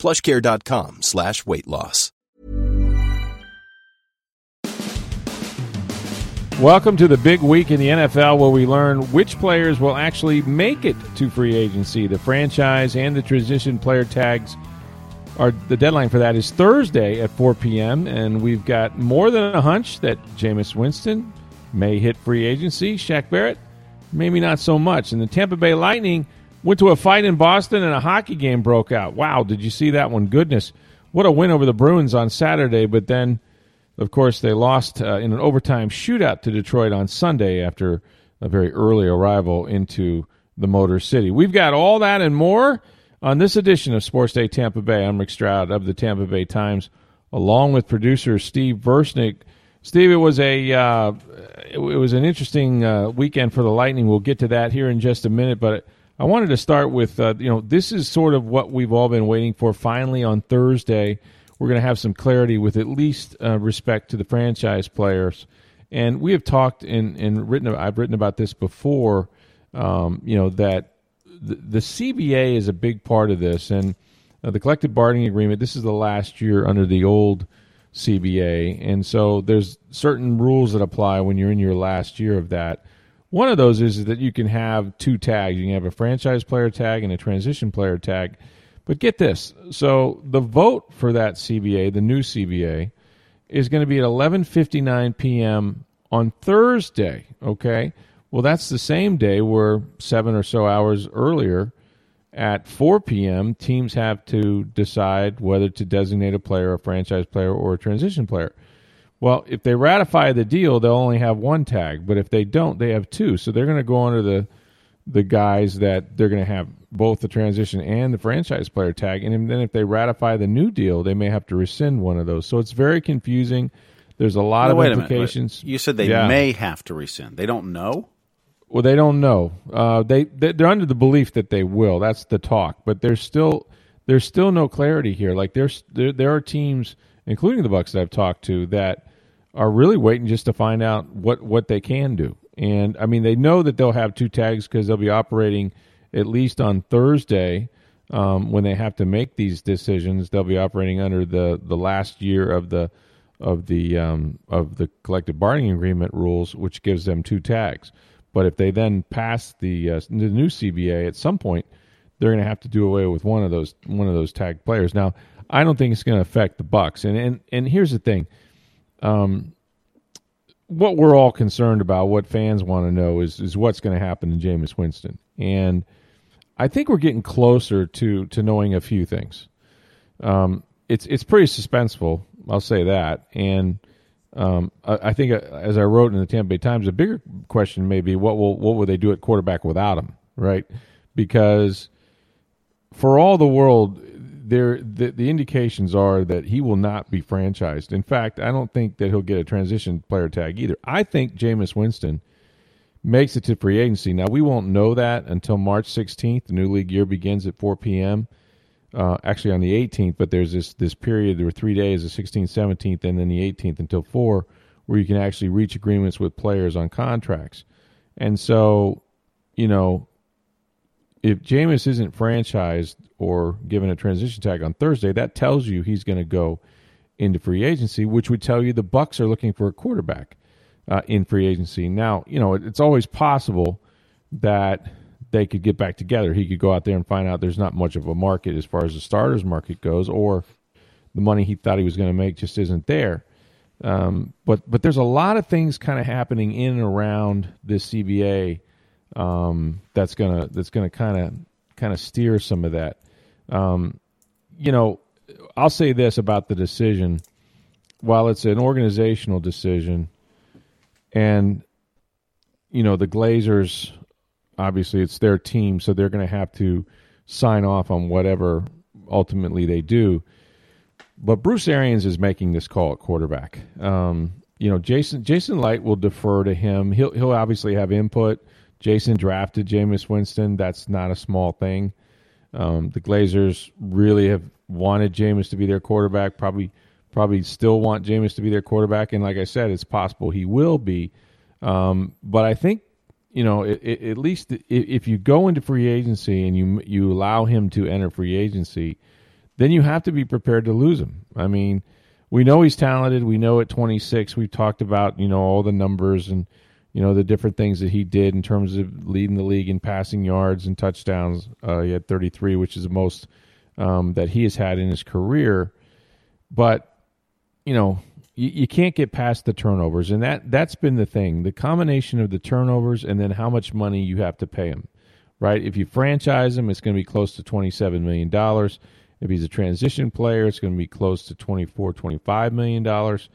plushcare.com slash weight loss. Welcome to the big week in the NFL where we learn which players will actually make it to free agency. The franchise and the transition player tags are the deadline for that is Thursday at 4 p.m. And we've got more than a hunch that Jameis Winston may hit free agency. Shaq Barrett, maybe not so much. And the Tampa Bay Lightning went to a fight in Boston and a hockey game broke out. Wow, did you see that one? Goodness. What a win over the Bruins on Saturday, but then of course, they lost uh, in an overtime shootout to Detroit on Sunday after a very early arrival into the Motor City. We've got all that and more on this edition of Sports Day Tampa Bay. I'm Rick Stroud of the Tampa Bay Times, along with producer Steve Versnick. Steve, it was a uh, it, was an interesting uh, weekend for the Lightning. We'll get to that here in just a minute, but I wanted to start with uh, you know this is sort of what we've all been waiting for. Finally, on Thursday, we're going to have some clarity with at least uh, respect to the franchise players. And we have talked and, and written. I've written about this before. Um, you know that the, the, CBA is a big part of this, and uh, the collective bargaining agreement. This is the last year under the old CBA, and so there's certain rules that apply when you're in your last year of that. One of those is that you can have two tags. You can have a franchise player tag and a transition player tag. But get this. So the vote for that CBA, the new CBA, is going to be at 11:59 p.m. on Thursday, okay? Well, that's the same day where 7 or so hours earlier at 4 p.m. teams have to decide whether to designate a player, a franchise player or a transition player. Well, if they ratify the deal, they'll only have one tag, but if they don't, they have two. So they're going to go under the the guys that they're going to have both the transition and the franchise player tag. And then if they ratify the new deal, they may have to rescind one of those. So it's very confusing. There's a lot no, of implications. You said they yeah. may have to rescind. They don't know. Well, they don't know. Uh, they they're under the belief that they will. That's the talk. But there's still there's still no clarity here. Like there's there, there are teams, including the Bucks that I've talked to, that are really waiting just to find out what what they can do. And I mean, they know that they'll have two tags because they'll be operating at least on Thursday um, when they have to make these decisions. They'll be operating under the, the last year of the of the um, of the collective bargaining agreement rules, which gives them two tags. But if they then pass the uh, the new CBA at some point, they're going to have to do away with one of those one of those tag players. Now, I don't think it's going to affect the Bucks. And and and here's the thing. Um, what we're all concerned about, what fans want to know, is is what's going to happen to Jameis Winston, and I think we're getting closer to to knowing a few things. Um, it's it's pretty suspenseful, I'll say that, and um, I, I, think uh, as I wrote in the Tampa Bay Times, a bigger question may be what will what will they do at quarterback without him, right? Because for all the world, there the, the indications are that he will not be franchised. In fact, I don't think that he'll get a transition player tag either. I think Jameis Winston makes it to free agency. Now we won't know that until March 16th. The new league year begins at 4 p.m. Uh, actually on the 18th, but there's this this period. There were three days, the 16th, 17th, and then the 18th until four, where you can actually reach agreements with players on contracts. And so, you know, if Jameis isn't franchised or given a transition tag on Thursday, that tells you he's going to go into free agency, which would tell you the Bucks are looking for a quarterback uh, in free agency. Now, you know, it's always possible that they could get back together. He could go out there and find out there's not much of a market as far as the starters market goes, or the money he thought he was going to make just isn't there. Um, but but there's a lot of things kind of happening in and around this CBA um, that's gonna that's gonna kind of kind of steer some of that. Um, you know, I'll say this about the decision: while it's an organizational decision, and you know the Glazers, obviously it's their team, so they're going to have to sign off on whatever ultimately they do. but Bruce Arians is making this call at quarterback. Um, you know, Jason Jason Licht will defer to him. He'll he'll obviously have input. Jason drafted Jameis Winston. That's not a small thing. Um, the Glazers really have wanted Jameis to be their quarterback. Probably probably still want Jameis to be their quarterback. And like I said, it's possible he will be. Um, but I think you know, it, it, at least if you go into free agency and you you allow him to enter free agency, then you have to be prepared to lose him. I mean, we know he's talented. We know at 26, we've talked about you know all the numbers and you know the different things that he did in terms of leading the league in passing yards and touchdowns. Uh, he had 33, which is the most um, that he has had in his career. But you know, you, you can't get past the turnovers, and that that's been the thing. The combination of the turnovers and then how much money you have to pay him. Right? If you franchise him, it's going to be close to twenty-seven million dollars. If he's a transition player, it's going to be close to 24, 25 million dollars.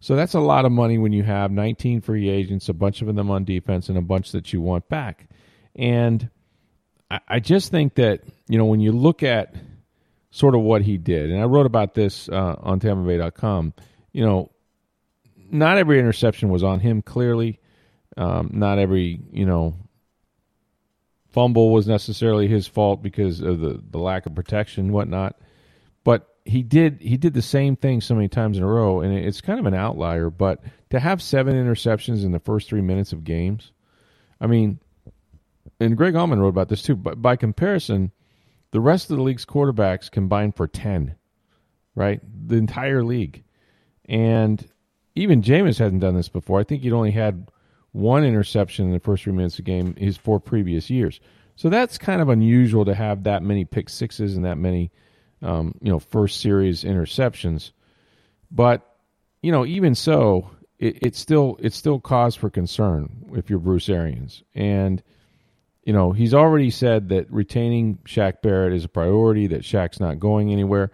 So that's a lot of money when you have 19 free agents, a bunch of them on defense, and a bunch that you want back. And I, I just think that you know when you look at sort of what he did, and I wrote about this uh, on TampaBay.com you know, not every interception was on him. Clearly, um, not every you know fumble was necessarily his fault because of the the lack of protection, whatnot. But he did he did the same thing so many times in a row, and it's kind of an outlier. But to have seven interceptions in the first three minutes of games, I mean, and Greg Auman wrote about this too. But by comparison, the rest of the league's quarterbacks combined for ten, right? The entire league. And even Jameis hasn't done this before. I think he'd only had one interception in the first three minutes of the game his four previous years. So that's kind of unusual to have that many pick sixes and that many, um, you know, first series interceptions. But you know, even so, it, it's still it's still cause for concern if you're Bruce Arians. And you know, he's already said that retaining Shaq Barrett is a priority. That Shaq's not going anywhere.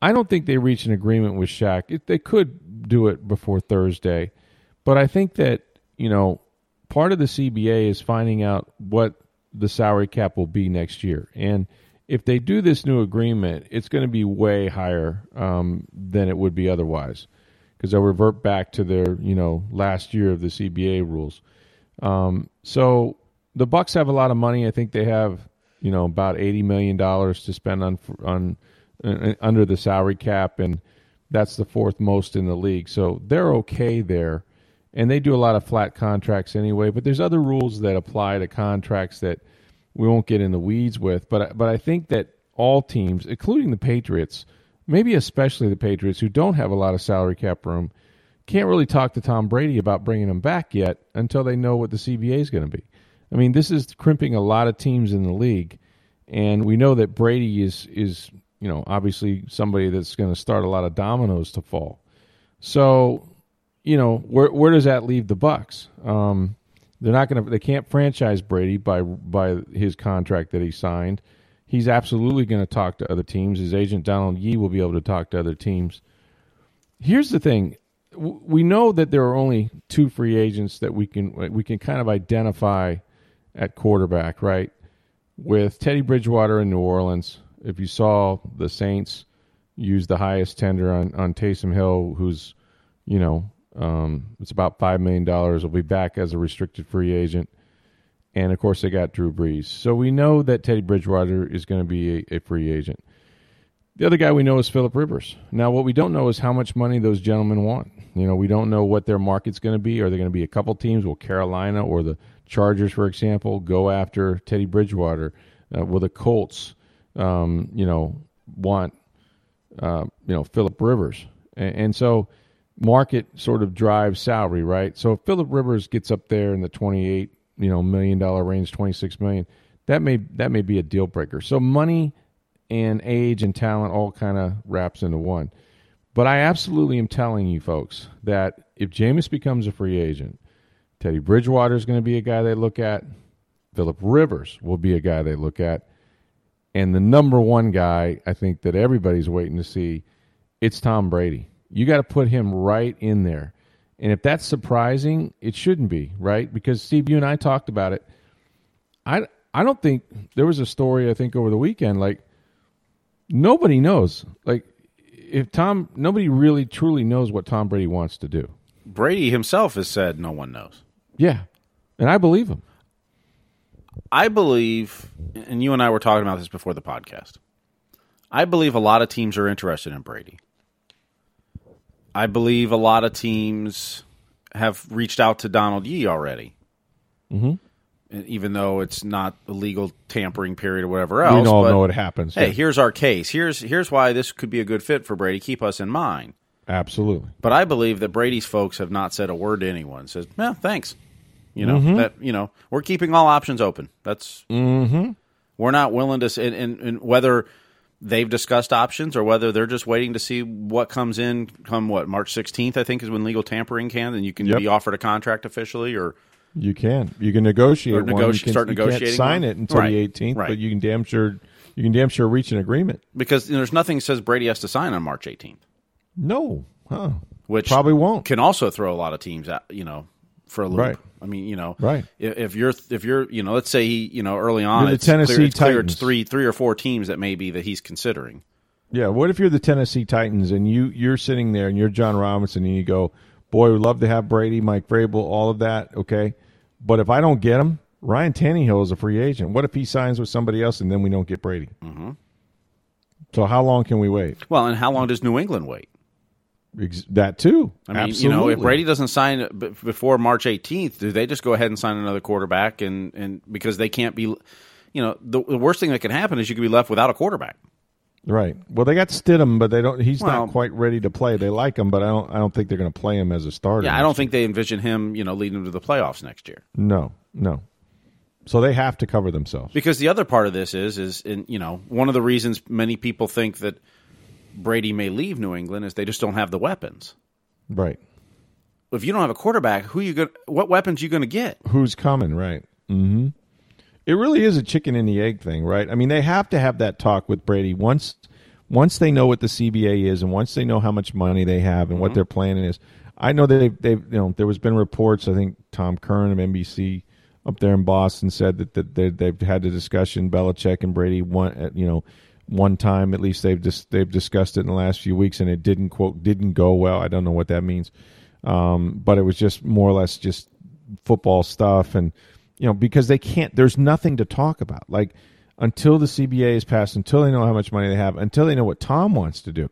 I don't think they reached an agreement with Shaq. It, they could do it before Thursday, but I think that you know part of the CBA is finding out what the salary cap will be next year, and if they do this new agreement, it's going to be way higher um, than it would be otherwise, because they'll revert back to their you know last year of the CBA rules. Um, so the Bucks have a lot of money. I think they have you know about eighty million dollars to spend on on uh, under the salary cap, and that's the fourth most in the league. So they're okay there, and they do a lot of flat contracts anyway. But there's other rules that apply to contracts that we won't get in the weeds with. But but I think that all teams, including the Patriots, maybe especially the Patriots, who don't have a lot of salary cap room, can't really talk to Tom Brady about bringing him back yet until they know what the CBA is going to be. I mean, this is crimping a lot of teams in the league, and we know that Brady is is you know, obviously somebody that's going to start a lot of dominoes to fall. So, you know, where where does that leave the Bucks? Um, they're not going to. They can't franchise Brady by by his contract that he signed. He's absolutely going to talk to other teams. His agent Donald Yee will be able to talk to other teams. Here's the thing: we know that there are only two free agents that we can we can kind of identify at quarterback, right? With Teddy Bridgewater in New Orleans if you saw the Saints use the highest tender on on Taysom Hill, who's you know um, it's about five million dollars, will be back as a restricted free agent, and of course they got Drew Brees. So we know that Teddy Bridgewater is going to be a, a free agent. The other guy we know is Philip Rivers. Now, what we don't know is how much money those gentlemen want. You know, we don't know what their market's going to be. Are there going to be a couple teams? Will Carolina or the Chargers, for example, go after Teddy Bridgewater? Uh, will the Colts um, you know, want, uh, you know, Philip Rivers. And, and, so market sort of drives salary, right? So if Philip Rivers gets up there in the 28, you know, million dollar range, 26 million, that may, that may be a deal breaker. So money and age and talent all kind of wraps into one. But I absolutely am telling you folks that if Jameis becomes a free agent, Teddy Bridgewater is going to be a guy they look at. Philip Rivers will be a guy they look at. And the number one guy, I think that everybody's waiting to see, it's Tom Brady. You got to put him right in there. And if that's surprising, it shouldn't be, right? Because Steve, you and I talked about it. I I don't think there was a story I think over the weekend like nobody knows. Like if Tom, nobody really truly knows what Tom Brady wants to do. Brady himself has said no one knows. Yeah, and I believe him. I believe, and you and I were talking about this before the podcast. I believe a lot of teams are interested in Brady. I believe a lot of teams have reached out to Donald Yee already. Mm-hmm. Even though it's not a legal tampering period or whatever else. We all but, know it happens. Hey, yeah. here's our case. Here's here's why this could be a good fit for Brady. Keep us in mind. Absolutely. But I believe that Brady's folks have not said a word to anyone. Says, "Yeah, thanks." You know Mm-hmm. that you know we're keeping all options open. That's Mm-hmm. we're not willing to. And, and, and whether they've discussed options or whether they're just waiting to see what comes in come what March 16th I think is when legal tampering can and you can Yep. be offered a contract officially or You can. You can negotiate Or negoti- You can, start you can't negotiating sign one. it until Right, the 18th, right. but you can damn sure you can damn sure reach an agreement. because you know, there's nothing says Brady has to sign on March 18th No, huh? which Probably won't. can also throw a lot of teams out you know for a loop. Right. I mean, you know, Right. If, you're, if you're, you know, let's say he, you know, early on, You're the it's clear- Tennessee clear it's Titans. three, three or four teams that maybe that he's considering. Yeah. What if you're the Tennessee Titans and you you're sitting there and you're Jon Robinson and you go, "Boy, we'd love to have Brady, Mike Vrabel, all of that." Okay, but if I don't get him, Ryan Tannehill is a free agent. What if he signs with somebody else and then we don't get Brady? Mm-hmm. So how long can we wait? Well, and how long does New England wait? That too. I mean, Absolutely. you know, if Brady doesn't sign before March 18th, do they just go ahead and sign another quarterback? And, and because they can't be, you know, the, the worst thing that can happen is you could be left without a quarterback. Right. Well, they got Stidham, but they don't. He's Well- not quite ready to play. They like him, but I don't. I don't think they're going to play him as a starter. Yeah, I don't think they envision him, you know, leading them to the playoffs next year. No, no. So they have to cover themselves. Because the other part of this is, is in, you know, one of the reasons many people think that Brady may leave New England is they just don't have the weapons. Right. If you don't have a quarterback, who you going what weapons you going to get? Who's coming? Right. Mm-hmm. It really is a chicken and the egg thing, right? I mean, they have to have that talk with Brady once. Once they know what the CBA is, and once they know how much money they have and what their plan is, I know they've, they've you know there was been reports. I think Tom Curran of NBC up there in Boston said that, that they, they've had the discussion. Belichick and Brady uh, you know one time at least they've just they've discussed it in the last few weeks, and it didn't quote didn't go well. I don't know what that means, um, but it was just more or less just football stuff and you know because they can't there's nothing to talk about. Like until the CBA is passed until they know how much money they have until they know what Tom wants to do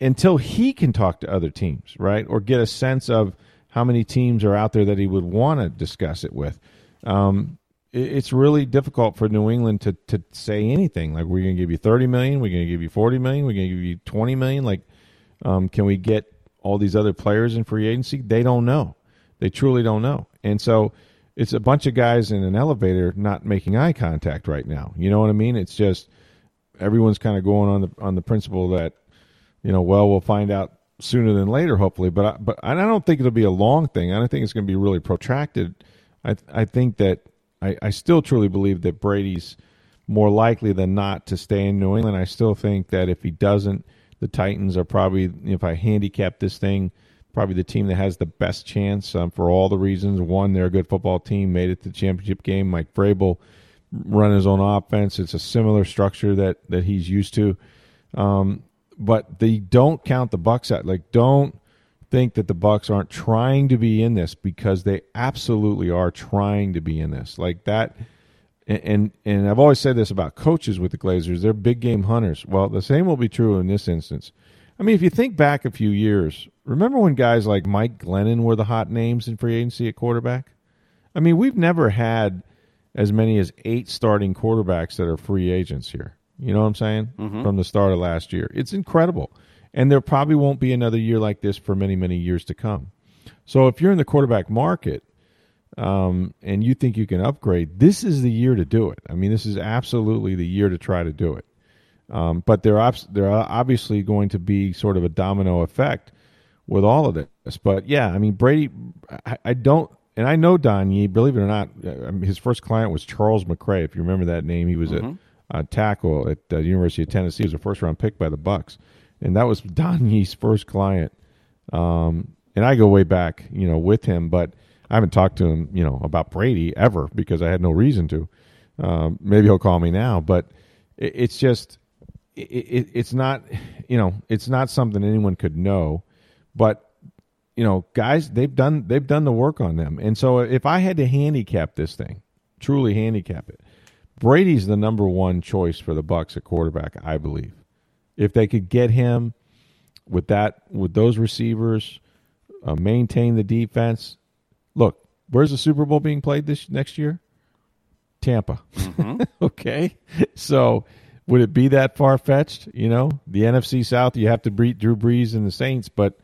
until he can talk to other teams right? Or get a sense of how many teams are out there that he would want to discuss it with. Um, it's really difficult for New England to to say anything like we're going to give you 30 million we're going to give you 40 million we're going to give you 20 million like um, can we get all these other players in free agency they don't know they truly don't know. And so it's a bunch of guys in an elevator not making eye contact right now. You know what I mean? It's just everyone's kind of going on the on the principle that you know, well, we'll find out sooner than later, hopefully. But I, but I don't think it'll be a long thing. I don't think it's going to be really protracted. I I think that I, I still truly believe that Brady's more likely than not to stay in New England. I still think that if he doesn't, the Titans are probably if I handicap this thing probably the team that has the best chance um, for all the reasons. One, they're a good football team, made it to the championship game. Mike Vrabel run his own offense. It's a similar structure that that he's used to. Um, but they don't count the Bucks out. Like, don't think that the Bucks aren't trying to be in this because they absolutely are trying to be in this. Like that. And, and and I've always said this about coaches with the Glazers. They're big game hunters. Well, the same will be true in this instance. I mean, if you think back a few years, remember when guys like Mike Glennon were the hot names in free agency at quarterback? I mean, we've never had as many as eight starting quarterbacks that are free agents here. You know what I'm saying? Mm-hmm. From the start of last year. It's incredible. And there probably won't be another year like this for many, many years to come. So if you're in the quarterback market um, and you think you can upgrade, this is the year to do it. I mean, this is absolutely the year to try to do it. Um, but there are there are obviously going to be sort of a domino effect with all of this. But yeah, I mean Brady, I, I don't, and I know Don Yee. Believe it or not, uh, his first client was Charles McRae. If you remember that name, he was a, a tackle at the University of Tennessee. He was a first round pick by the Bucks, and that was Don Yee's first client. Um, and I go way back, you know, with him, but I haven't talked to him, you know, about Brady ever because I had no reason to. Um, maybe he'll call me now, but it, it's just it, it, it's not you know, it's not something anyone could know, but you know, guys, they've done they've done the work on them. And so if I had to handicap this thing, truly handicap it, Brady's the number one choice for the Bucks at quarterback, I believe. If they could get him with that with those receivers, uh, maintain the defense. Look, where's the Super Bowl being played this next year? Tampa. Mm-hmm. okay, so would it be that far fetched? You know, the NFC South, you have to beat Drew Brees and the Saints, but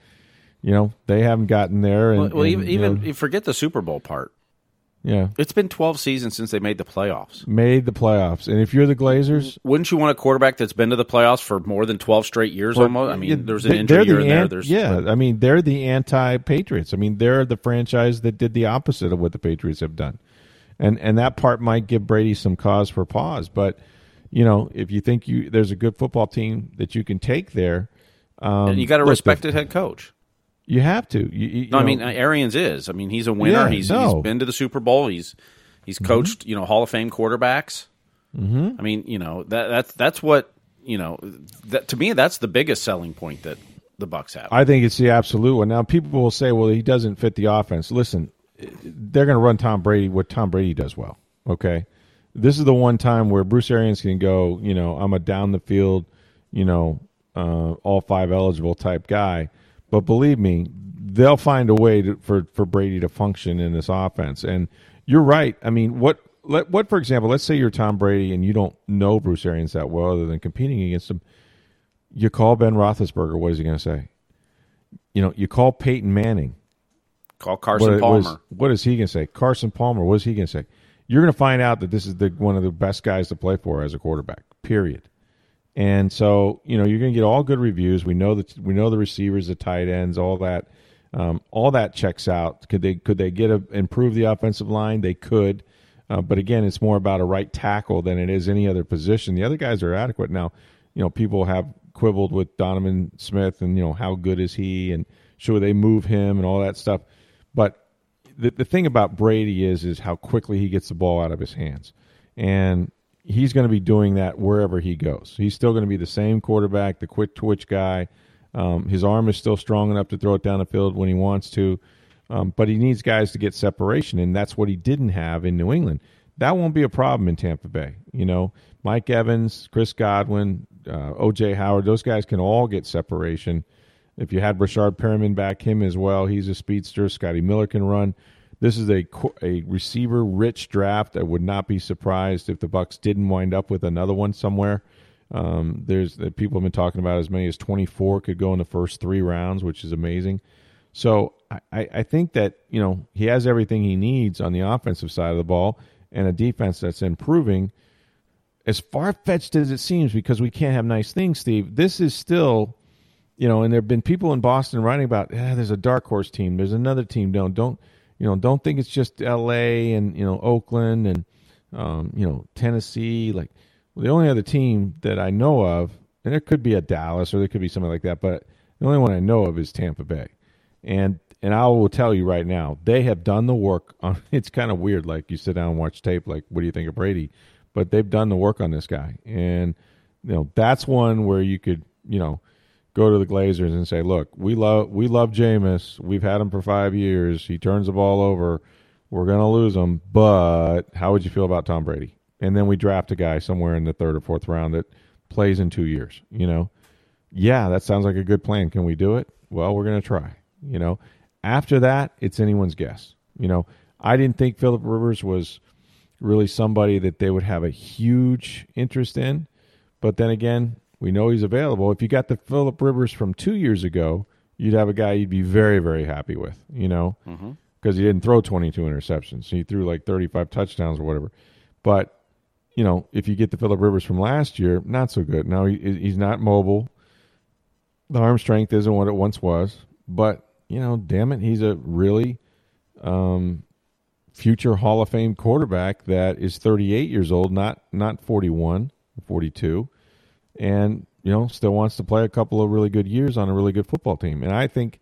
you know they haven't gotten there. And, well, and, even, even know, forget the Super Bowl part. Yeah, it's been twelve seasons since they made the playoffs. Made the playoffs, and if you're the Glazers, wouldn't you want a quarterback that's been to the playoffs for more than twelve straight years? almost. I mean, yeah, there's an injury the in there. There's yeah. I mean, they're the anti-Patriots. I mean, they're the franchise that did the opposite of what the Patriots have done, and and that part might give Brady some cause for pause. But you know, if you think you there's a good football team that you can take there, um, and you got a respected head coach. You have to. You, you no, know, I mean Arians is. I mean he's a winner. Yeah, he's no. he's been to the Super Bowl. He's he's coached Mm-hmm. you know Hall of Fame quarterbacks. Mm-hmm. I mean you know that that's that's what you know that to me that's the biggest selling point that the Bucks have. I think it's the absolute one. Now people will say, well, he doesn't fit the offense. Listen, they're going to run Tom Brady what Tom Brady does well. Okay, this is the one time where Bruce Arians can go. You know, I'm a down the field, you know, uh, all five eligible type guy. But believe me, they'll find a way to, for for Brady to function in this offense. And you're right. I mean, what let what for example, let's say you're Tom Brady and you don't know Bruce Arians that well, other than competing against him. You call Ben Roethlisberger. What is he going to say? You know, you call Peyton Manning. Call Carson what, Palmer. What is, what is he going to say? Carson Palmer. What is he going to say? You're going to find out that this is the one of the best guys to play for as a quarterback. Period. And so, you know, you're going to get all good reviews. We know that we know the receivers, the tight ends, all that. Um, all that checks out. Could they could they get a, improve the offensive line? They could, uh, but again, it's more about a right tackle than it is any other position. The other guys are adequate now. You know, people have quibbled with Donovan Smith and you know how good is he and should they move him and all that stuff. But the the thing about Brady is is how quickly he gets the ball out of his hands, and he's going to be doing that wherever he goes. He's still going to be the same quarterback, the quick twitch guy. Um, his arm is still strong enough to throw it down the field when he wants to, um, but he needs guys to get separation, and that's what he didn't have in New England. That won't be a problem in Tampa Bay. You know, Mike Evans, Chris Godwin, uh, O.J. Howard, those guys can all get separation. If you had Breshad Perriman back, him as well, he's a speedster. Scotty Miller can run. This is a a receiver rich draft. I would not be surprised if the Bucks didn't wind up with another one somewhere. Um, there's uh, people have been talking about as many as 24 could go in the first three rounds, which is amazing. So I, I think that you know he has everything he needs on the offensive side of the ball and a defense that's improving. As far fetched as it seems, because we can't have nice things, Steve. This is still, you know, and there have been people in Boston writing about, eh, there's a dark horse team, there's another team. Don't don't you know? Don't think it's just L.A. and you know Oakland and um, you know Tennessee. Like the only other team that I know of, and there could be a Dallas or there could be something like that, but the only one I know of is Tampa Bay. And and I will tell you right now, they have done the work on it's kind of weird, like you sit down and watch tape, like, what do you think of Brady? But they've done the work on this guy. And you know, that's one where you could, you know, go to the Glazers and say, Look, we love we love Jameis. We've had him for five years. He turns the ball over. We're gonna lose him. But how would you feel about Tom Brady? and then we draft a guy somewhere in the third or fourth round that plays in two years. You know, yeah, that sounds like a good plan. Can we do it? Well, we're to try. You know, after that, it's anyone's guess. You know, I didn't think Philip Rivers was really somebody that they would have a huge interest in, but then again, we know he's available. If you got the Philip Rivers from two years ago, you'd have a guy you'd be very, very happy with. You know, because mm-hmm. he didn't throw 22 interceptions, he threw like 35 touchdowns or whatever. But you know, if you get the Philip Rivers from last year, not so good. Now he, he's not mobile. The arm strength isn't what it once was, but you know, damn it, he's a really um, future Hall of Fame quarterback that is 38 years old, not not 41, 42, and you know, still wants to play a couple of really good years on a really good football team. And I think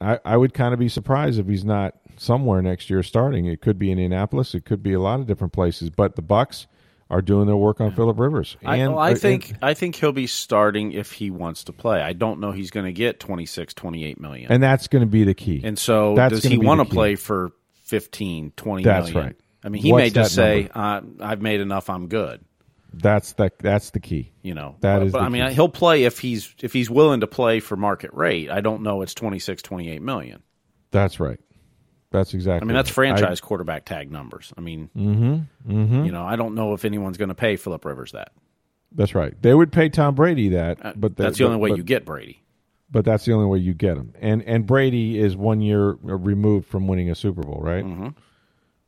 I, I would kind of be surprised if he's not somewhere next year starting. It could be Indianapolis, it could be a lot of different places, but the Bucks are doing their work on Philip Rivers. I, And- well, I and- think I think he'll be starting if he wants to play. I don't know he's going to get 26, 28 million. and that's going to be the key. And so, That's does he want to play for 15, 20 That's million? right. I mean, he What's may just say, uh, "I've made enough. I'm good." That's the that's the key. You know, That but, is but the I mean, key. he'll play if he's if he's willing to play for market rate. I don't know. It's 26, 28 million. That's right. That's exactly. I mean, that's right. franchise quarterback tag numbers. I mean, Mm-hmm. you know, I don't know if anyone's going to pay Philip Rivers that. That's right. They would pay Tom Brady that, Uh, but that's the only but- way but- you get Brady. But that's the only way you get him. And and Brady is one year removed from winning a Super Bowl, right? Mm-hmm.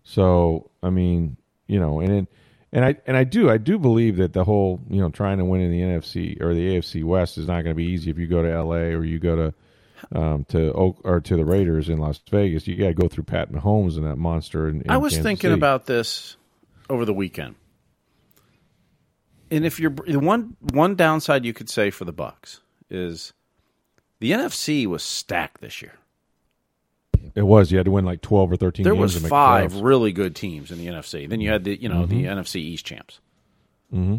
So I mean, you know, and it, and I and I do I do believe that the whole you know trying to win in the NFC or the AFC West is not going to be easy if you go to L.A. or you go to um, to Oak or to the Raiders in Las Vegas. You got to go through Pat Mahomes and that monster. In, in I was Kansas thinking City. about this over the weekend, and if you're the one one downside you could say for the Bucks is the NFC was stacked this year. It was you had to win like twelve or thirteen. There games was to make the five really good teams in the NFC. Then you had the you know the NFC East champs. Mm-hmm.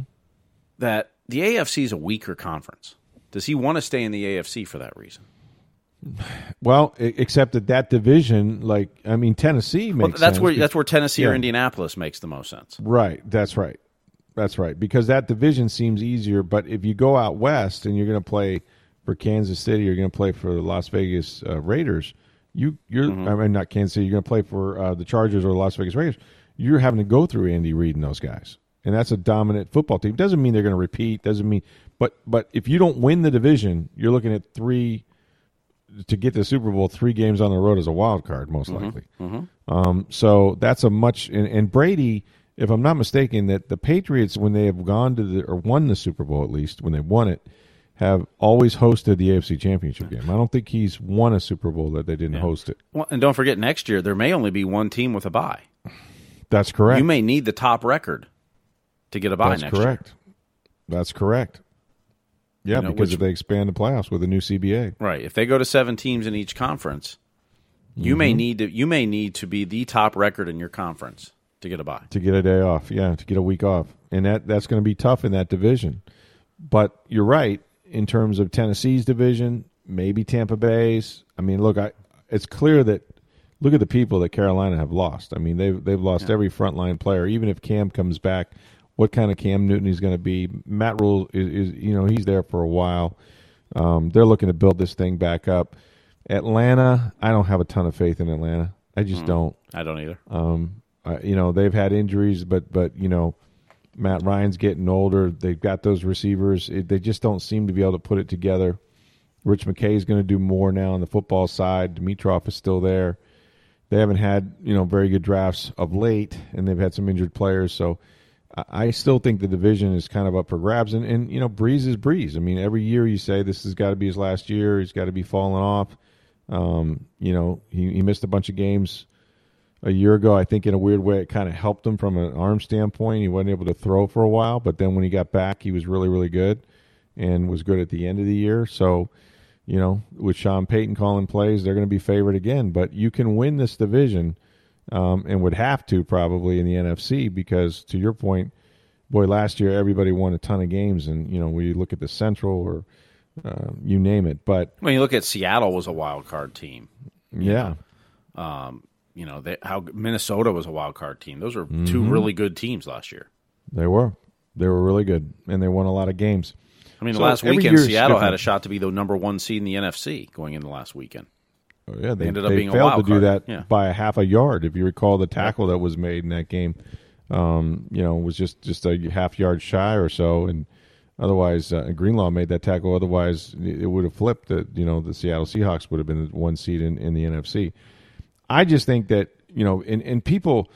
That the AFC is a weaker conference. Does he want to stay in the AFC for that reason? Well, except that that division, like I mean, Tennessee makes Well, that's sense where that's where Tennessee or Indianapolis makes the most sense. Right. That's right. That's right. Because that division seems easier. But if you go out west and you're going to play for Kansas City, you're going to play for the Las Vegas uh, Raiders. You, you're. Mm-hmm. I mean, not Kansas City. You're going to play for uh, the Chargers or the Las Vegas Raiders. You're having to go through Andy Reid and those guys, and that's a dominant football team. Doesn't mean they're going to repeat. Doesn't mean. But but if you don't win the division, you're looking at three to get the Super Bowl, three games on the road as a wild card, most likely. Um, so that's a much and, and Brady, if I'm not mistaken, that the Patriots when they have gone to the or won the Super Bowl at least when they won it, have always hosted the AFC Championship game. I don't think he's won a Super Bowl that they didn't host it. Well, and don't forget, next year there may only be one team with a bye. That's correct. You may need the top record to get a bye That's next year. correct. That's correct. Yeah, You know, because which- if they expand the playoffs with a new CBA, Right. If they go to seven teams in each conference, you Mm-hmm. may need to you may need to be the top record in your conference to get a bye. to get a day off. Yeah, to get a week off, and that that's going to be tough in that division. But you're right in terms of Tennessee's division, maybe Tampa Bay's. I mean, look, I it's clear that look at the people that Carolina have lost. I mean, they've they've lost every frontline player. Even if Cam comes back, what kind of Cam Newton he's going to be? Matt Rhule is, is you know he's there for a while. Um, they're looking to build this thing back up. Atlanta, I don't have a ton of faith in Atlanta. I just don't. I don't either. Um, uh, you know they've had injuries, but but you know Matt Ryan's getting older. They've got those receivers. It, they just don't seem to be able to put it together. Rich McKay is going to do more now on the football side. Dimitroff is still there. They haven't had you know very good drafts of late, and they've had some injured players. So I, still think the division is kind of up for grabs. And and you know Brees is Brees. I mean every year you say this has got to be his last year. He's got to be falling off. Um, you know he, he missed a bunch of games a year ago. I think in a weird way it kind of helped him from an arm standpoint. He wasn't able to throw for a while, but then when he got back, he was really really good and was good at the end of the year. So, you know, with Sean Payton calling plays, they're going to be favored again. But you can win this division, um, and would have to probably in the NFC because to your point, boy, last year everybody won a ton of games, and you know when you look at the Central or uh, you name it, but When you look at Seattle was a wild card team. yeah. You know they, how Minnesota was a wild card team. Those were Mm-hmm. two really good teams last year. They were. They were really good, and they won a lot of games. I mean, So last weekend Seattle had a shot to be the number one seed in the NFC going into last weekend. Oh, yeah, they, ended up they being a failed wild to do card. that Yeah. by a half a yard. If you recall, the tackle that was made in that game, um, you know, was just just a half yard shy or so, and otherwise, uh, Greenlaw made that tackle. Otherwise, it it would have flipped. That you know, the Seattle Seahawks would have been the one seed in, in the NFC. I just think that you know, and, and people,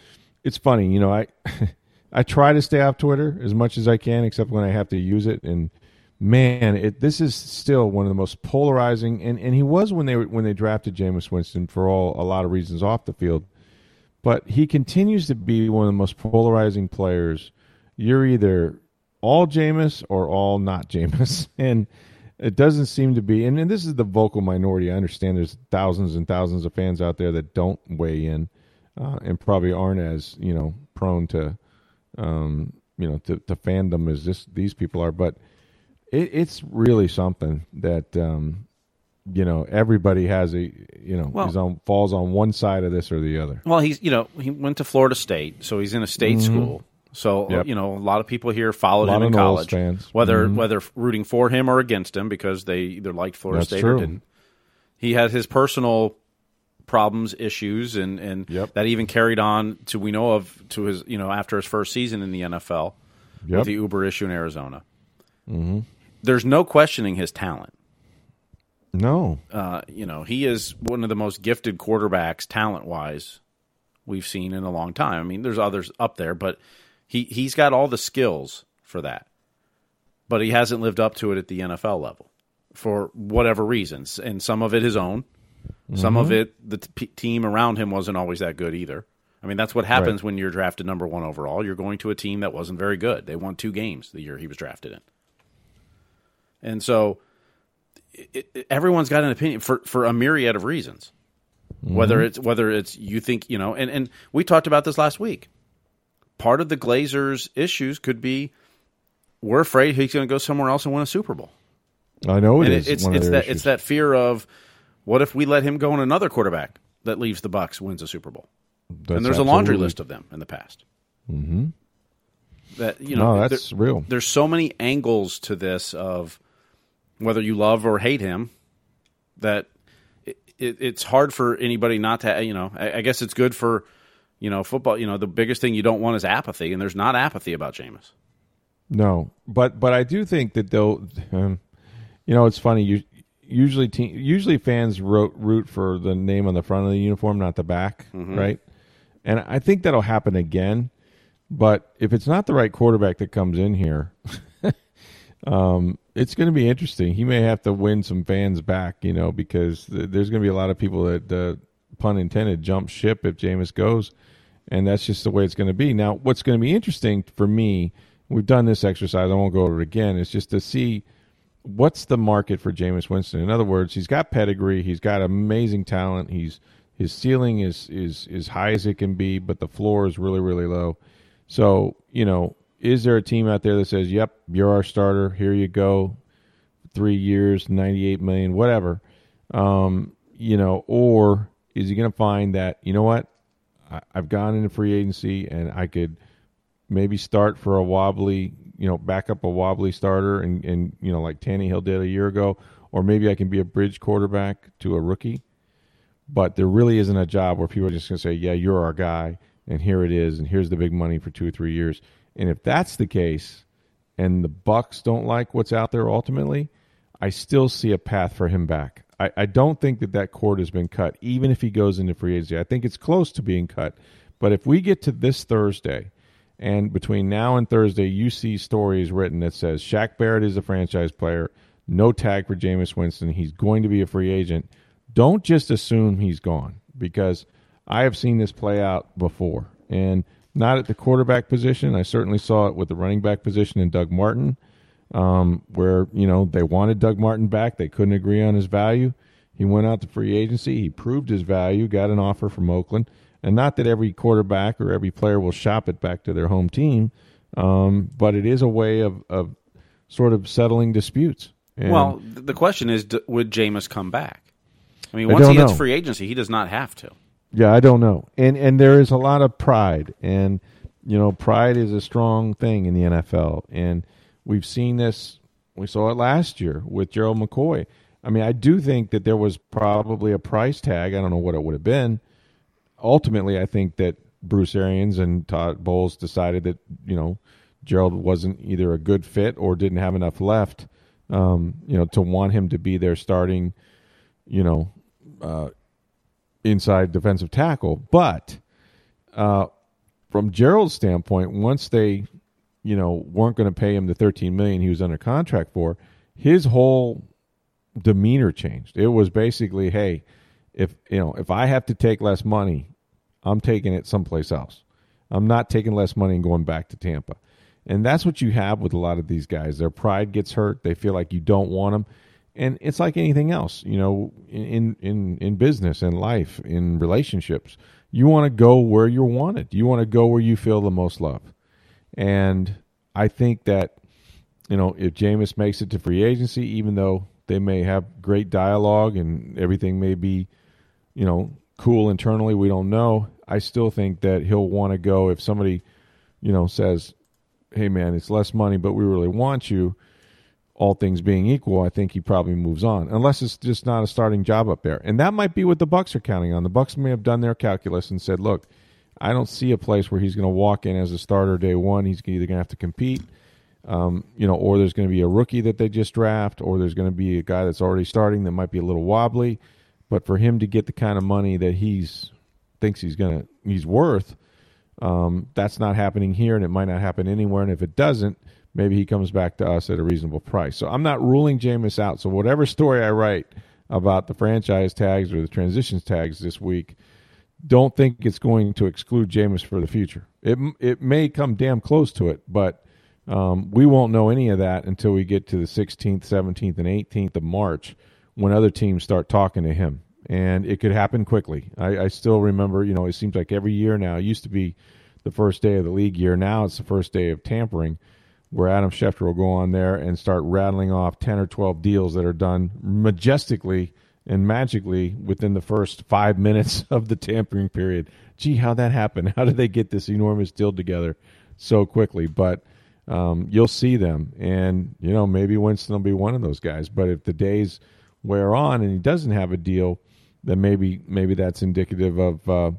it's funny, you know, I I try to stay off Twitter as much as I can, except when I have to use it. And man, it this is still one of the most polarizing. And, and he was when they when they drafted Jameis Winston for all a lot of reasons off the field, but he continues to be one of the most polarizing players. You're either all Jameis or all not Jameis, and it doesn't seem to be. And, and this is the vocal minority. I understand there's thousands and thousands of fans out there that don't weigh in, uh, and probably aren't as you know prone to um, you know to, to fandom as this these people are, but it, it's really something that um, you know everybody has a you know Well- he's on falls on one side of this or the other. Well, he's you know he went to Florida State, so he's in a state school. So Mm-hmm. Yep. you know a lot of people here followed him in college, whether Mhm. whether rooting for him or against him because they either liked Florida That's State true. or didn't. He had his personal problems, issues, and and Yep. that even carried on to we know of to his you know after his first season in the NFL Yep. with the Uber issue in Arizona. Mm-hmm. There's no questioning his talent. No, Uh, you know, he is one of the most gifted quarterbacks, talent wise, we've seen in a long time. I mean, there's others up there, but he he's got all the skills for that. But he hasn't lived up to it at the NFL level for whatever reasons, and some of it his own. Some of mm-hmm. it, the t- team around him wasn't always that good either. I mean, that's what happens when you're drafted number one overall. You're going to a team that wasn't very good. They won two games the year he was drafted in, and so it, it, everyone's got an opinion for for a myriad of reasons. Whether mm-hmm. it's whether it's you think you know, and and we talked about this last week. Part of the Glazers' issues could be we're afraid he's going to go somewhere else and win a Super Bowl. I know it and is it's one of it's that issues. it's that fear of what if we let him go and another quarterback that leaves the Bucks wins a Super Bowl. That's and there's a laundry list of them in the past. Mm-hmm. That you know, No, there- that's real. there's so many angles to this of whether you love or hate him that it, it, it's hard for anybody not to you know I, I guess it's good for you know football you know the biggest thing you don't want is apathy and there's not apathy about Jameis No, but but I do think that they'll. Um, you know, it's funny. You usually te- usually fans root root for the name on the front of the uniform, not the back, right? And I think that'll happen again. But if it's not the right quarterback that comes in here, um, it's going to be interesting. He may have to win some fans back, you know, because th- there's going to be a lot of people that, uh, pun intended, jump ship if Jameis goes, and that's just the way it's going to be. Now, what's going to be interesting for me, we've done this exercise. I won't go over it again. Is just to see what's the market for Jameis Winston. In other words, he's got pedigree, he's got amazing talent. He's his ceiling is is as high as it can be, but the floor is really really low. So you know, is there a team out there that says, "Yep, you're our starter. Here you go, three years, ninety eight million, whatever." Um, you know, or is he going to find that you know what? I, I've gone into free agency and I could maybe start for a wobbly, you know, back up a wobbly starter and, and you know, like Tannehill did a year ago, or maybe I can be a bridge quarterback to a rookie. But there really isn't a job where people are just going to say, yeah, you're our guy, and here it is, and here's the big money for two or three years. And if that's the case, and the Bucks don't like what's out there ultimately, I still see a path for him back. I, I don't think that that cord has been cut, even if he goes into free agency. I think it's close to being cut. But if we get to this Thursday, and between now and Thursday, you see stories written that says Shaq Barrett is a franchise player, no tag for Jameis Winston, he's going to be a free agent. Don't just assume he's gone because I have seen this play out before. And not at the quarterback position. I certainly saw it with the running back position in Doug Martin um, where you know they wanted Doug Martin back. They couldn't agree on his value. He went out to free agency. He proved his value. Got an offer from Oakland. And not that every quarterback or every player will shop it back to their home team, um, but it is a way of, of sort of settling disputes. And well the question is would Jameis come back I mean I once he don't hits know. free agency he does not have to Yeah, I don't know. And and there is a lot of pride and you know, pride is a strong thing in the NFL and we've seen this we saw it last year with Gerald McCoy. I mean, I do think that there was probably a price tag. I don't know what it would have been. Ultimately, I think that Bruce Arians and Todd Bowles decided that, you know, Gerald wasn't either a good fit or didn't have enough left um, you know, to want him to be their starting, you know, uh, inside defensive tackle. But uh, from Gerald's standpoint, once they, you know, weren't going to pay him the thirteen million he was under contract for, his whole demeanor changed. It was basically, hey, if you know, if I have to take less money, I'm taking it someplace else. I'm not taking less money and going back to Tampa. And that's what you have with a lot of these guys. Their pride gets hurt. They feel like you don't want them. And it's like anything else, you know, in in in business in life, in relationships. You want to go where you're wanted. You want to go where you feel the most love. And I think that you know if Jameis makes it to free agency, even though they may have great dialogue and everything may be, you know, cool internally, we don't know. I still think that he'll want to go if somebody, you know, says, "Hey, man, it's less money, but we really want you." all things being equal, I think he probably moves on, unless it's just not a starting job up there. And that might be what the Bucks are counting on. The Bucks may have done their calculus and said, "Look, I don't see a place where he's going to walk in as a starter day one. He's either going to have to compete, um, you know, or there's going to be a rookie that they just draft, or there's going to be a guy that's already starting that might be a little wobbly. But for him to get the kind of money that he's thinks he's going to he's worth, um, that's not happening here, and it might not happen anywhere. And if it doesn't, maybe he comes back to us at a reasonable price. So I'm not ruling Jameis out. So whatever story I write about the franchise tags or the transitions tags this week, don't think it's going to exclude Jameis for the future. It it may come damn close to it, but um, we won't know any of that until we get to the 16th, 17th, and 18th of March when other teams start talking to him. And it could happen quickly. I, I still remember, you know, it seems like every year now. It used to be the first day of the league year. Now it's the first day of tampering where Adam Schefter will go on there and start rattling off 10 or 12 deals that are done majestically and magically within the first five minutes of the tampering period. Gee, how'd that happened? How did they get this enormous deal together so quickly? But um, you'll see them. And, you know, maybe Winston will be one of those guys. But if the days wear on and he doesn't have a deal, then maybe maybe that's indicative of uh,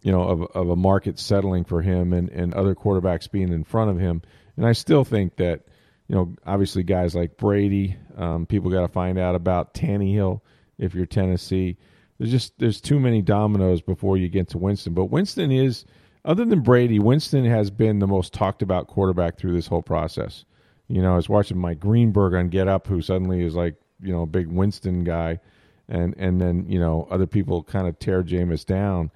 you know of, of a market settling for him and, and other quarterbacks being in front of him and I still think that, you know, obviously guys like Brady, um, people got to find out about Tannehill if you're Tennessee. There's just there's too many dominoes before you get to Winston. But Winston is, other than Brady, Winston has been the most talked about quarterback through this whole process. You know, I was watching Mike Greenberg on Get Up, who suddenly is like, you know, a big Winston guy, and and then you know other people kind of tear Jameis down.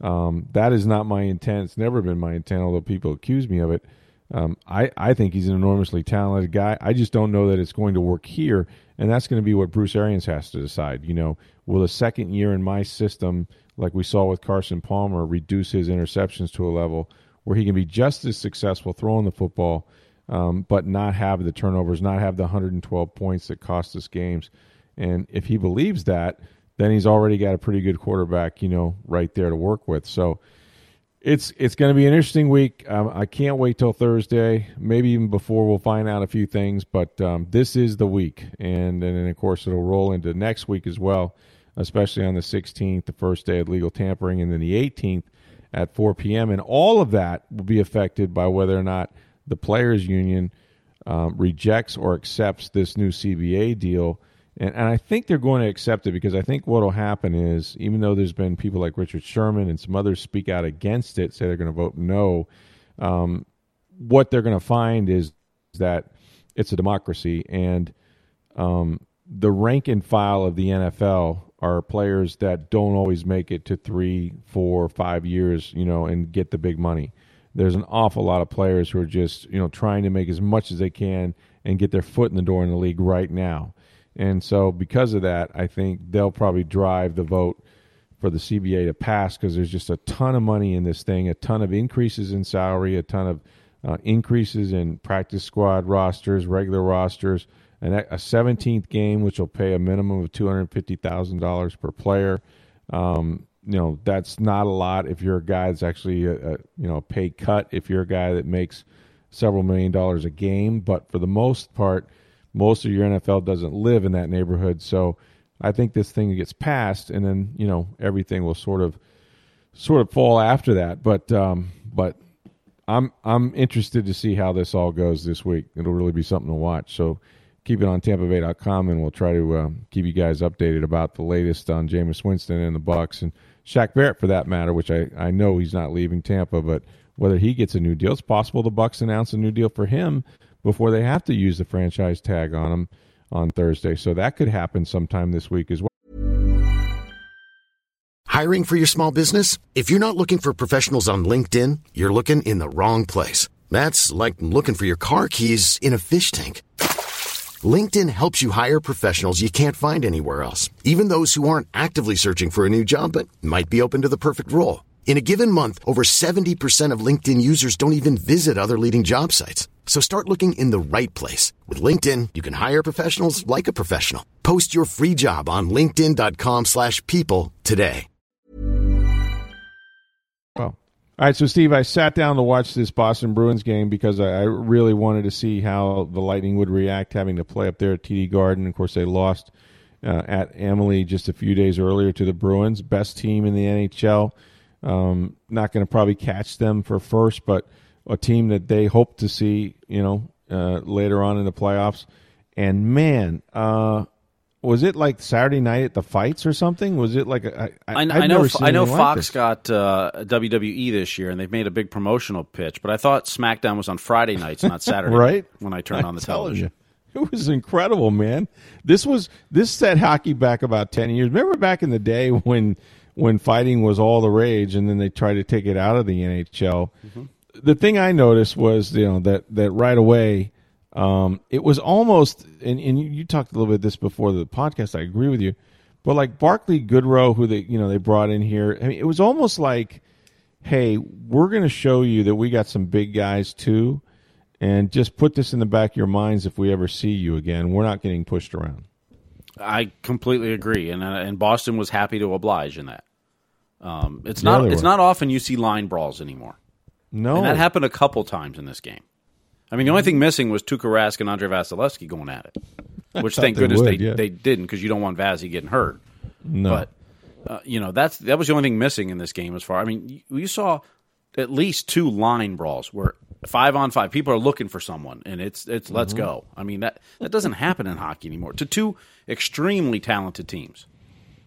Um, that is not my intent. It's never been my intent, although people accuse me of it. Um, I, I think he's an enormously talented guy. I just don't know that it's going to work here, and that's going to be what Bruce Arians has to decide. You know, will a second year in my system, like we saw with Carson Palmer, reduce his interceptions to a level where he can be just as successful throwing the football, um, but not have the turnovers, not have the 112 points that cost us games? And if he believes that, then he's already got a pretty good quarterback, you know, right there to work with. So it's it's going to be an interesting week. Um, I can't wait till Thursday. Maybe even before we'll find out a few things. But um, this is the week, and, then of course it'll roll into next week as well, especially on the 16th, the first day of legal tampering, and then the 18th at 4 p.m. And all of that will be affected by whether or not the players' union um, rejects or accepts this new CBA deal and, and I think they're going to accept it because I think what will happen is, even though there's been people like Richard Sherman and some others speak out against it, say they're going to vote no, um, what they're going to find is that it's a democracy and um, the rank and file of the NFL are players that don't always make it to three, four, five years, you know, and get the big money. There's an awful lot of players who are just, you know, trying to make as much as they can and get their foot in the door in the league right now. And so, because of that, I think they'll probably drive the vote for the CBA to pass because there's just a ton of money in this thing, a ton of increases in salary, a ton of uh, increases in practice squad rosters, regular rosters, and a 17th game, which will pay a minimum of $250,000 per player. Um, you know, that's not a lot if you're a guy that's actually a, a you know pay cut. If you're a guy that makes several million dollars a game, but for the most part most of your NFL doesn't live in that neighborhood. So I think this thing gets passed, and then you know everything will sort of sort of fall after that. But um, but I'm I'm interested to see how this all goes this week. It'll really be something to watch. So keep it on TampaBay.com, and we'll try to uh, keep you guys updated about the latest on Jameis Winston and the Bucs and Shaq Barrett for that matter. Which I I know he's not leaving Tampa, but whether he gets a new deal, it's possible the Bucs announce a new deal for him before they have to use the franchise tag on them on Thursday. So that could happen sometime this week as well. Hiring for your small business? If you're not looking for professionals on LinkedIn, you're looking in the wrong place. That's like looking for your car keys in a fish tank. LinkedIn helps you hire professionals you can't find anywhere else, even those who aren't actively searching for a new job but might be open to the perfect role. In a given month, over 70% of LinkedIn users don't even visit other leading job sites. So start looking in the right place. With LinkedIn, you can hire professionals like a professional. Post your free job on linkedin.com slash people today. Well, all right. So, Steve, I sat down to watch this Boston Bruins game because I, I really wanted to see how the Lightning would react having to play up there at TD Garden. Of course, they lost uh, at Amalie just a few days earlier to the Bruins, best team in the NHL. Um, not going to probably catch them for first, but a team that they hope to see, you know, uh, later on in the playoffs. And man, uh, was it like Saturday night at the fights or something? Was it like a, I, I, I know I know Fox got uh, WWE this year, and they've made a big promotional pitch. But I thought SmackDown was on Friday nights, not Saturday. right when I turned on the television. You, it was incredible, man. This was this set hockey back about ten years. Remember back in the day when when fighting was all the rage, and then they tried to take it out of the NHL. Mm-hmm. The thing I noticed was you know that that right away um, it was almost, and, and you talked a little bit this before the podcast. I agree with you, but like Barclay Goodrow, who they you know they brought in here, I mean, it was almost like, hey, we're going to show you that we got some big guys too, and just put this in the back of your minds if we ever see you again, we're not getting pushed around. I completely agree, and uh, and Boston was happy to oblige in that. Um, it's not it's not often you see line brawls anymore. No, and that happened a couple times in this game. I mean, the only thing missing was Tuukka Rask and Andrei Vasilevskiy going at it, which thank goodness they, would, they, yeah. they didn't because you don't want Vazzy getting hurt. No. But uh, you know that's that was the only thing missing in this game as far. I mean, you, you saw at least two line brawls where five on five people are looking for someone and it's it's mm-hmm. let's go. I mean that that doesn't happen in hockey anymore. To two extremely talented teams.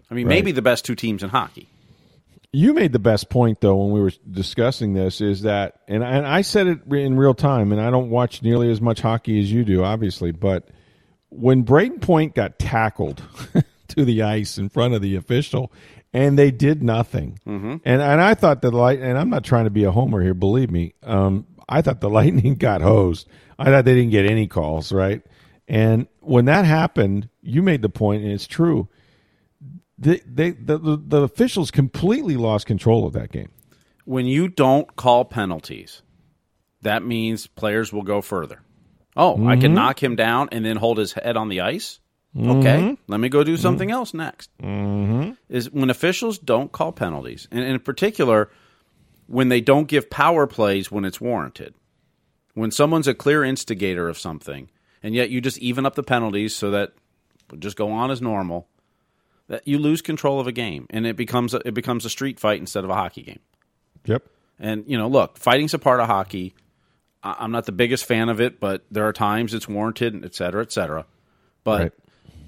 I mean, right. maybe the best two teams in hockey. You made the best point though when we were discussing this is that, and and I said it in real time, and I don't watch nearly as much hockey as you do, obviously, but when Brayden Point got tackled to the ice in front of the official, and they did nothing, mm-hmm. and and I thought the light, and I'm not trying to be a homer here, believe me, um, I thought the Lightning got hosed. I thought they didn't get any calls, right? And when that happened, you made the point, and it's true they, they the, the, the officials completely lost control of that game. When you don't call penalties, that means players will go further. Oh, mm-hmm. I can mm-hmm. knock him down and then hold his head on the ice. Mm-hmm. Okay, let me go do something mm-hmm. else next. Mm-hmm. Is when officials don't call penalties, and in particular, when they don't give power plays when it's warranted. When someone's a clear instigator of something, and yet you just even up the penalties so that just go on as normal you lose control of a game and it becomes a, it becomes a street fight instead of a hockey game. Yep. And you know, look, fighting's a part of hockey. I'm not the biggest fan of it, but there are times it's warranted, et cetera, et cetera. But right.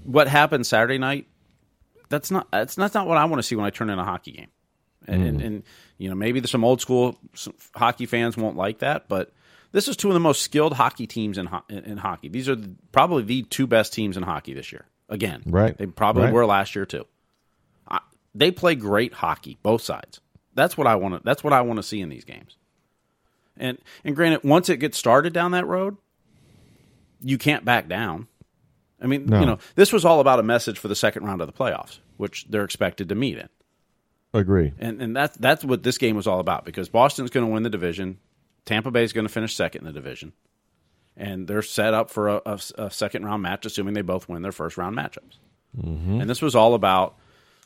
what happened Saturday night? That's not that's, that's not what I want to see when I turn in a hockey game. And, mm. and, and you know, maybe there's some old school some hockey fans won't like that, but this is two of the most skilled hockey teams in, in, in hockey. These are probably the two best teams in hockey this year again. Right. They probably right. were last year too. I, they play great hockey, both sides. That's what I want to. That's what I want to see in these games. And and granted, once it gets started down that road, you can't back down. I mean, no. you know, this was all about a message for the second round of the playoffs, which they're expected to meet in. Agree. And and that's that's what this game was all about because Boston's going to win the division, Tampa Bay's going to finish second in the division and they're set up for a, a, a second round match, assuming they both win their first round matchups. Mm-hmm. And this was all about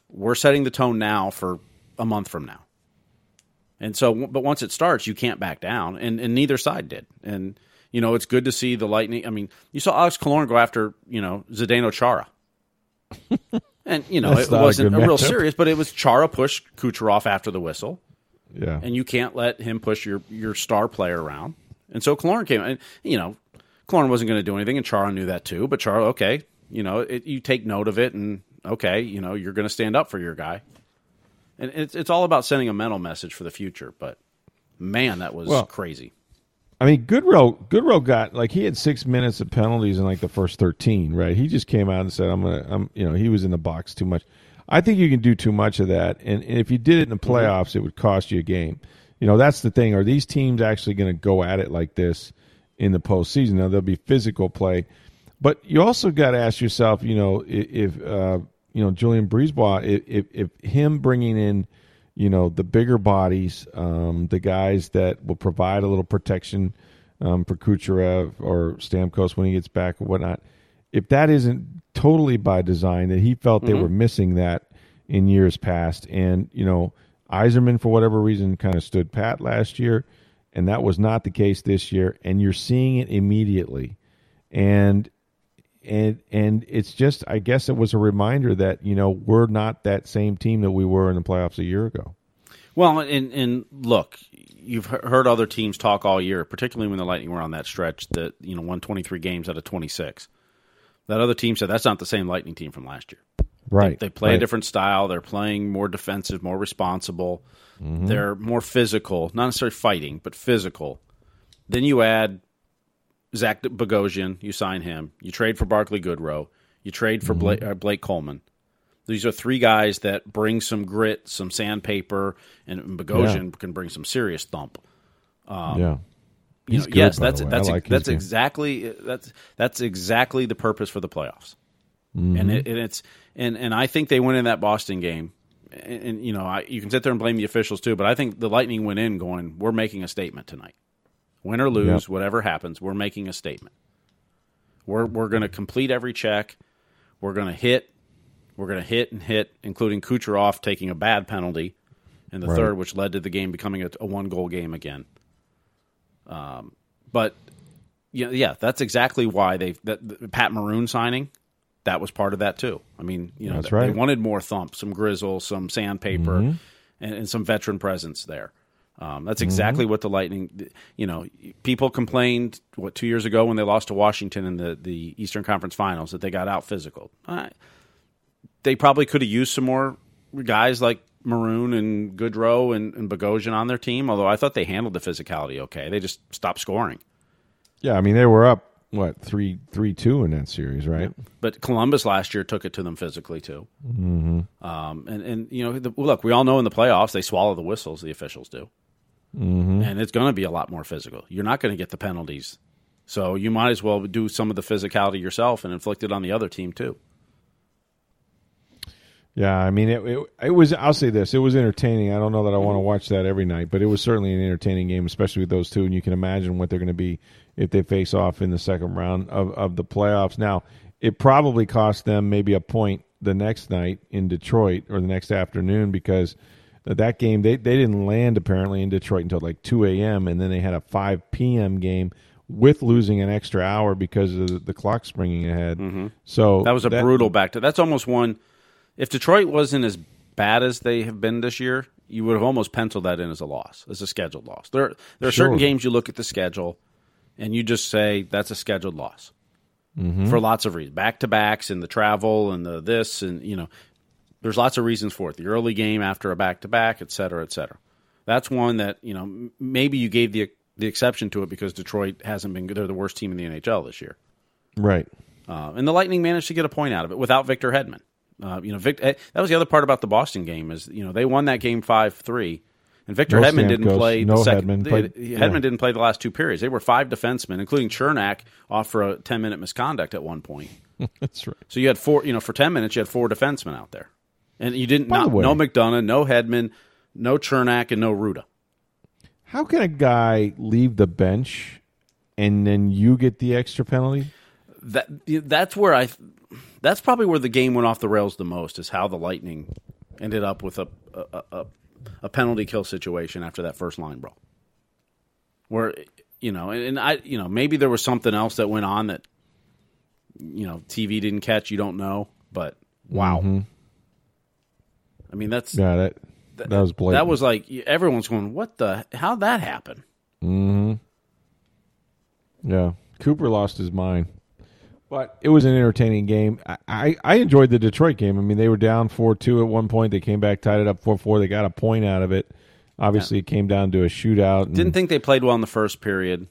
we're setting the tone now for a month from now. And so, but once it starts, you can't back down, and, and neither side did. And you know, it's good to see the Lightning. I mean, you saw Alex Killorn go after you know Zdeno Chara, and you know it wasn't a, a real serious, but it was Chara pushed Kucherov after the whistle. Yeah, and you can't let him push your your star player around. And so Killorn came, and you know, Killorn wasn't going to do anything, and Chara knew that too. But Chara, okay, you know, it, you take note of it, and okay, you know, you're going to stand up for your guy. And it's it's all about sending a mental message for the future. But man, that was well, crazy. I mean, Goodrow Goodrow got like he had six minutes of penalties in like the first thirteen, right? He just came out and said, "I'm gonna," I'm you know, he was in the box too much. I think you can do too much of that, and, and if you did it in the mm-hmm. playoffs, it would cost you a game. You know, that's the thing. Are these teams actually going to go at it like this? In the postseason. Now there'll be physical play, but you also got to ask yourself, you know, if, uh, you know Julien BriseBois, if, if, if him bringing in, you know, the bigger bodies, um, the guys that will provide a little protection um, for Kucherov or Stamkos when he gets back or whatnot. If that isn't totally by design, that he felt they were missing that in years past, and you know, Yzerman for whatever reason kind of stood pat last year, and that was not the case this year, and you're seeing it immediately, and and and it's just I guess it was a reminder that you know we're not that same team that we were in the playoffs a year ago. Well, and and look, you've heard other teams talk all year, particularly when the Lightning were on that stretch that you know won 23 games out of 26. That other team said that's not the same Lightning team from last year. Right. They play right. a different style. They're playing more defensive, more responsible. They're more physical, not necessarily fighting, but physical. Then you add Zach Bogosian. You sign him. You trade for Barclay Goodrow. You trade for Blake, uh, Blake Coleman. These are three guys that bring some grit, some sandpaper, and Bogosian can bring some serious thump. Um, yeah. You know, good, yes, that's. That's like that's game. exactly that's that's exactly the purpose for the playoffs. Mm-hmm. And, it, and it's and and I think they went in that Boston game, and, and you know I, you can sit there and blame the officials too, but I think the Lightning went in going, we're making a statement tonight, win or lose, Yep. whatever happens, we're making a statement. We're we're going to complete every check. We're going to hit. We're going to hit and hit, including Kucherov taking a bad penalty in the Right. third, which led to the game becoming a, a one goal game again. Um, but yeah, yeah, that's exactly why they that the Pat Maroon signing. That was part of that too. I mean, you know, That's they, right. they wanted more thump, some grizzle, some sandpaper, and, and some veteran presence there. Um, that's exactly what the Lightning. You know, people complained what two years ago when they lost to Washington in the the Eastern Conference Finals that they got out physical. Uh, they probably could have used some more guys like Maroon and Goodrow and, and Bogosian on their team. Although I thought they handled the physicality okay. They just stopped scoring. Yeah, I mean they were up what three three two in that series, right? But Columbus last year took it to them physically too. Mm-hmm. Um, and and you know, the, look, we all know in the playoffs they swallow the whistles. The officials do, mm-hmm. and it's going to be a lot more physical. You're not going to get the penalties, so you might as well do some of the physicality yourself and inflict it on the other team too. Yeah, I mean it, it. It was. I'll say this: it was entertaining. I don't know that I want to watch that every night, but it was certainly an entertaining game, especially with those two. And you can imagine what they're going to be if they face off in the second round of of the playoffs. Now, it probably cost them maybe a point the next night in Detroit or the next afternoon because that game they they didn't land apparently in Detroit until like two a.m. and then they had a five p.m. game with losing an extra hour because of the, the clock springing ahead. Mm-hmm. So That was a brutal back to. That's almost one. If Detroit wasn't as bad as they have been this year, you would have almost penciled that in as a loss, as a scheduled loss. There, there are certain games you look at the schedule, and you just say that's a scheduled loss for lots of reasons. Back to backs and the travel and the this and you know, there's lots of reasons for it. The early game after a back to back, et cetera, et cetera. That's one that you know maybe you gave the the exception to it because Detroit hasn't been good. They're the worst team in the NHL this year. right. Uh, and the Lightning managed to get a point out of it without Victor Hedman. Uh, you know, Vic, eh, that was the other part about the Boston game is you know they won that game five three, and Victor No Hedman didn't Stamkos, play. no the second, Hedman they- played- Hedman yeah. didn't play the last two periods. They were five defensemen, including Cernak, off for a ten minute misconduct at one point. That's right. So you had four. You know, for ten minutes you had four defensemen out there, and you didn't not, no McDonagh, no Hedman, no Cernak, and no Rutta. How can a guy leave the bench and then you get the extra penalty? that that's where I that's probably where the game went off the rails the most is how the Lightning ended up with a a, a, a penalty kill situation after that first line brawl. Where you know, and, and I you know maybe there was something else that went on that you know TV didn't catch. You don't know, but wow. I mean that's Yeah, that that was blatant. that was like everyone's going, what the how'd that happen? Mhm. Yeah. Cooper lost his mind, but it was an entertaining game. I, I, I enjoyed the Detroit game. I mean, they were down four two at one point. They came back, tied it up four four. They got a point out of it. Obviously, it came down to a shootout. and- Didn't think they played well in the first period.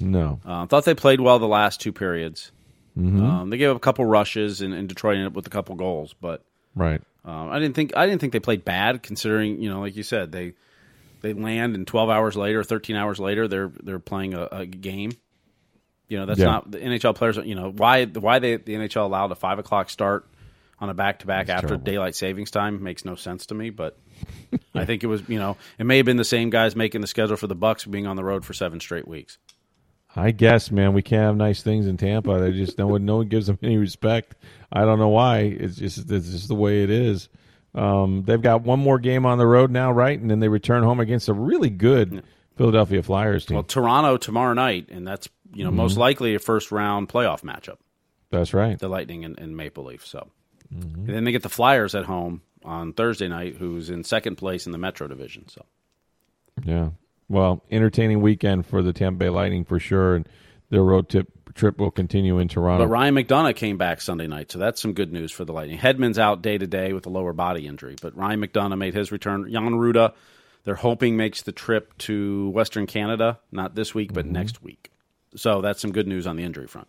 no. Uh, thought they played well the last two periods. Mm-hmm. Um, they gave up a couple rushes, and, and Detroit ended up with a couple goals. But Right. um, I didn't think I didn't think they played bad, considering you know, like you said, they they land and twelve hours later, thirteen hours later, they're they're playing a, a game. You know, that's Yeah. not the NHL players. You know why why they the NHL allowed a five o'clock start on a back to back after terrible. daylight savings time makes no sense to me. But I think it was you know it may have been the same guys making the schedule for the Bucs being on the road for seven straight weeks. I guess, man, we can't have nice things in Tampa. They just no one, no one gives them any respect. I don't know why. It's just it's just the way it is. Um, they've got one more game on the road now, right? And then they return home against a really good Philadelphia Flyers team. Well, Toronto tomorrow night, and that's you know mm-hmm. most likely a first round playoff matchup. That's right. The Lightning and, and Maple Leaf. So, mm-hmm. and then they get the Flyers at home on Thursday night, who's in second place in the Metro Division. So, yeah, well, entertaining weekend for the Tampa Bay Lightning for sure, and their road trip trip will continue in Toronto. But Ryan McDonagh came back Sunday night, so that's some good news for the Lightning. Hedman's out day to day with a lower body injury, but Ryan McDonagh made his return. Jan Rutta, they're hoping makes the trip to Western Canada, not this week, but mm-hmm. next week. So that's some good news on the injury front.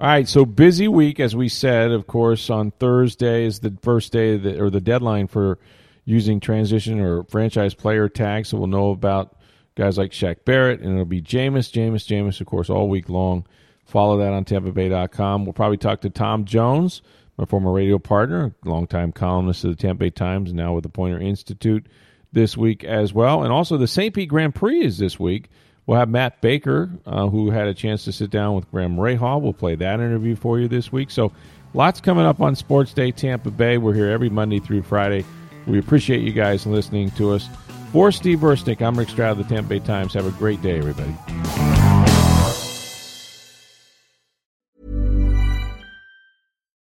All right, so busy week, as we said. Of course, on Thursday is the first day the, or the deadline for using transition or franchise player tags. So we'll know about guys like Shaq Barrett, and it'll be Jameis, Jameis, Jameis, of course, all week long. Follow that on TampaBay.com. We'll probably talk to Tom Jones, my former radio partner, longtime columnist of the Tampa Bay Times, now with the Poynter Institute this week as well. And also the St. Pete Grand Prix is this week. We'll have Matt Baker, uh, who had a chance to sit down with Graham Rahal. We'll play that interview for you this week. So lots coming up on Sports Day Tampa Bay. We're here every Monday through Friday. We appreciate you guys listening to us. For Steve Versnick, I'm Rick Stroud of the Tampa Bay Times. Have a great day, everybody.